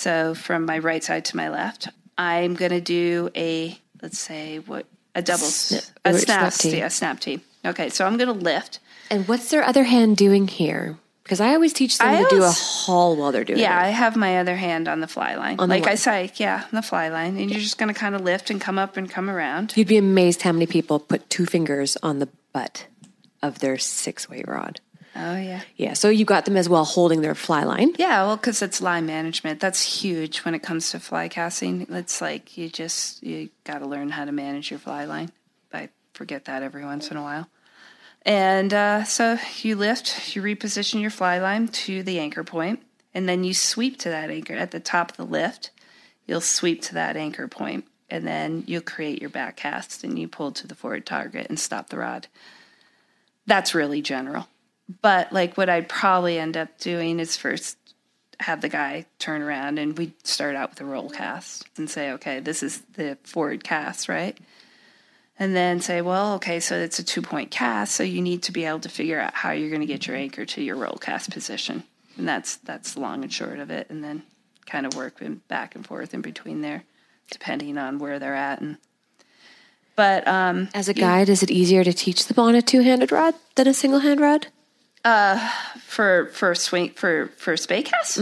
So from my right side to my left, I'm going to do a, let's say, what, a double, Snip- a snap, snap a snap T. Okay, so I'm going to lift. And what's their other hand doing here? Because I always teach them I to do a haul while they're doing it. Yeah, I have my other hand on the fly line. On the like I say, yeah, on the fly line. And you're just going to kind of lift and come up and come around. You'd be amazed how many people put two fingers on the butt of their six weight rod. Oh yeah. Yeah, so you got them as well holding their fly line. Yeah, well, because it's line management. That's huge when it comes to fly casting. It's like you just you got to learn how to manage your fly line. I forget that every once in a while. And uh, so you lift, you reposition your fly line to the anchor point, and then you sweep to that anchor at the top of the lift. You'll sweep to that anchor point, and then you'll create your back cast, and you pull to the forward target and stop the rod. That's really general. But like what I'd probably end up doing is first have the guy turn around and we start out with a roll cast and say, okay, this is the forward cast, right? And then say, well, okay, so it's a two point cast, so you need to be able to figure out how you're going to get your anchor to your roll cast position, and that's that's long and short of it. And then kind of work back and forth in between there, depending on where they're at. And but um, As a guide, is it easier to teach them on a two handed rod than a single hand rod? for for swing for for spey cast?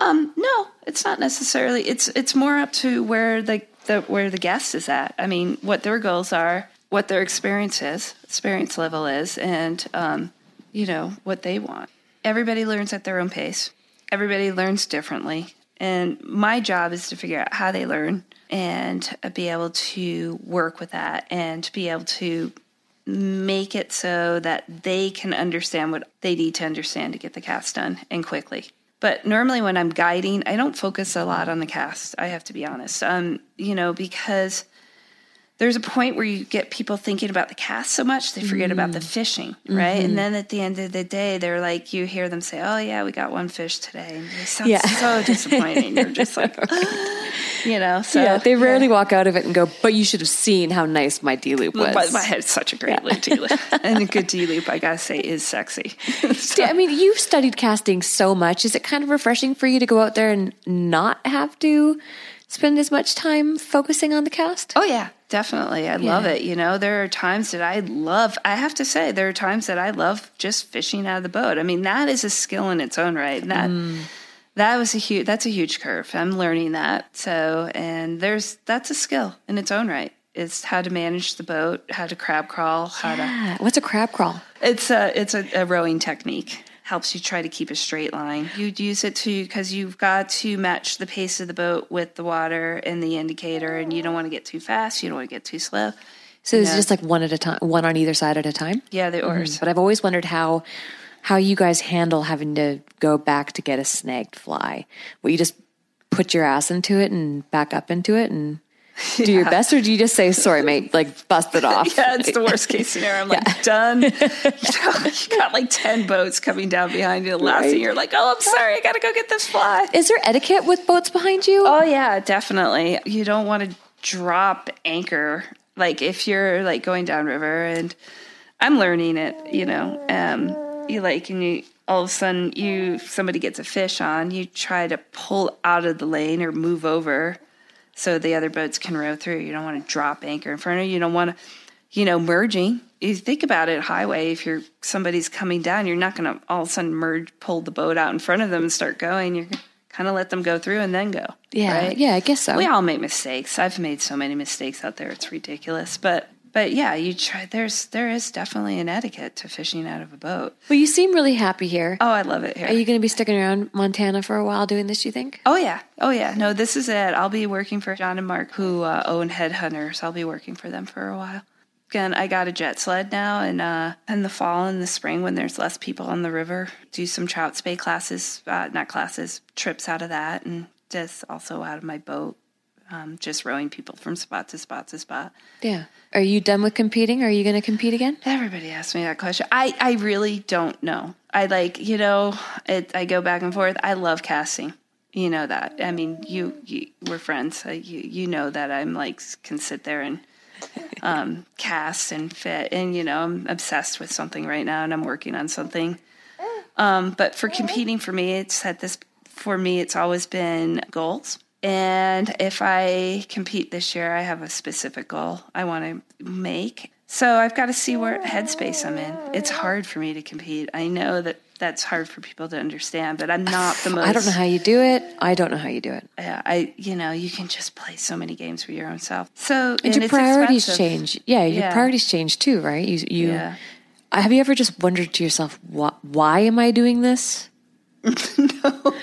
Um, no, it's not necessarily. It's it's more up to where the, the where the guest is at. I mean, what their goals are, what their experience is, experience level is, and um, you know what they want. Everybody learns at their own pace. Everybody learns differently, and my job is to figure out how they learn and be able to work with that and to be able to make it so that they can understand what they need to understand to get the cast done and quickly. But normally when I'm guiding, I don't focus a lot on the cast. I have to be honest. Um, you know, because there's a point where you get people thinking about the cast so much they forget about the mm. fishing, right? And mm-hmm. then at the end of the day, they're like, you hear them say, "Oh yeah, we got one fish today," and they sound Yeah. so disappointing. You're just like, you know. So yeah, they rarely walk out of it and go, but you should have seen how nice my D loop was. But my head's such a great loop D loop, and a good D loop, I gotta say, is sexy. So- I mean, you've studied casting so much. Is it kind of refreshing for you to go out there and not have to spend as much time focusing on the cast? Oh yeah, definitely. I love it. You know, there are times that I love. I have to say, there are times that I love just fishing out of the boat. I mean, that is a skill in its own right. And that mm. that was a huge. That's a huge curve. I'm learning that. So, and there's that's a skill in its own right. It's how to manage the boat, how to crab crawl, how to What's a crab crawl? it's a it's a, a rowing technique. Helps you try to keep a straight line. You'd use it to because you've got to match the pace of the boat with the water and the indicator, and you don't want to get too fast. You don't want to get too slow. So it's just like one at a time, one on either side at a time. Yeah, the mm-hmm. oars. But I've always wondered how how you guys handle having to go back to get a snagged fly. Will you just put your ass into it and back up into it and do your best, or do you just say, "Sorry, mate, like bust it off"? Yeah, it's the worst case scenario. I'm like done. you, know, you got like ten boats coming down behind you. The last Right. thing you're like, oh, I'm sorry, I gotta go get this fly. Is there etiquette with boats behind you? Oh yeah, definitely. You don't want to drop anchor. Like if you're like going downriver and I'm learning it, you know. Um you like and you all of a sudden you somebody gets a fish on, you try to pull out of the lane or move over so the other boats can row through. You don't want to drop anchor in front of you. You don't want to you know, merging. You think about it highway, if you're somebody's coming down, you're not gonna all of a sudden merge pull the boat out in front of them and start going. You're kind of let them go through and then go. yeah, right? yeah, I guess so. We all make mistakes. I've made so many mistakes out there; it's ridiculous. But but yeah, you try. There's there is definitely an etiquette to fishing out of a boat. well, you seem really happy here. Oh, I love it here. Are you going to be sticking around Montana for a while doing this? You think? oh yeah, oh yeah. No, this is it. I'll be working for John and Mark, who uh, own Headhunters. I'll be working for them for a while. Again, I got a jet sled now, and uh, in the fall and the spring, when there's less people on the river, do some trout spey classes, uh, not classes, trips out of that, and just also out of my boat, um, just rowing people from spot to spot to spot. Yeah. Are you done with competing? Are you going to compete again? Everybody asks me that question. I, I really don't know. I like, you know, it, I go back and forth. I love casting. You know that. I mean, you, you we're friends. Uh, you, you know that I'm like, can sit there and um, cast and fit. And, you know, I'm obsessed with something right now and I'm working on something. Um, but for competing for me, it's at this, for me, it's always been goals. And if I compete this year, I have a specific goal I want to make. So I've got to see where headspace I'm in. It's hard for me to compete. I know that that's hard for people to understand, but I'm not the most. I don't know how you do it. I don't know how you do it. Yeah, I you know you can just play so many games for your own self. So And, your it's priorities expensive. change. Yeah, your Yeah. priorities change too, right? You you Yeah. have you ever just wondered to yourself, why, why am I doing this? No,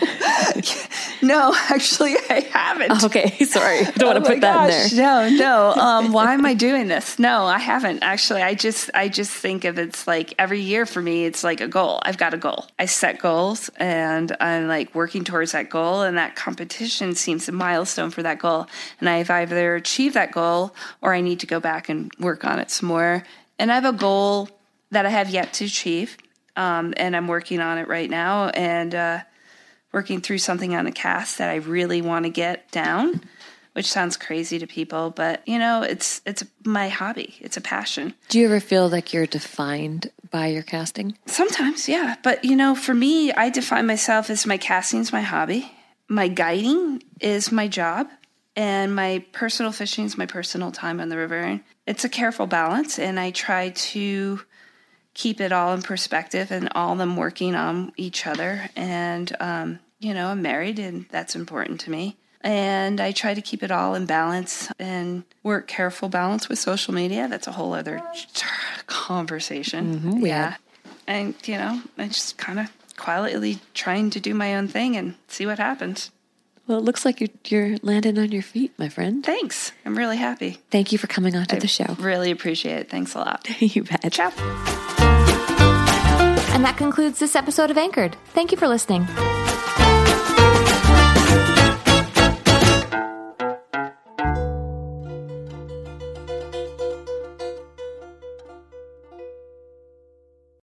actually, I haven't. Okay, sorry. I don't want Oh to put my that gosh, in there. No, no. Um, why am I doing this? No, I haven't actually. I just, I just think of it's like every year for me, it's like a goal. I've got a goal. I set goals, and I'm like working towards that goal, and that competition seems a milestone for that goal. And I've either achieved that goal, or I need to go back and work on it some more. And I have a goal that I have yet to achieve, um, and I'm working on it right now, and. Uh, working through something on the cast that I really want to get down, which sounds crazy to people, but you know, it's it's my hobby. It's a passion. Do you ever feel like you're defined by your casting? Sometimes, yeah, but you know, for me, I define myself as my casting's my hobby, my guiding is my job, and my personal fishing is my personal time on the river. It's a careful balance, and I try to keep it all in perspective and all them working on each other. And, um, you know, I'm married and that's important to me. And I try to keep it all in balance and work careful balance with social media. That's a whole other conversation. Mm-hmm, yeah. And, you know, I just kind of quietly trying to do my own thing and see what happens. Well, it looks like you're, you're landing on your feet, my friend. Thanks. I'm really happy. Thank you for coming on to the show. Really appreciate it. Thanks a lot. you bet. Ciao. And that concludes this episode of Anchored. Thank you for listening.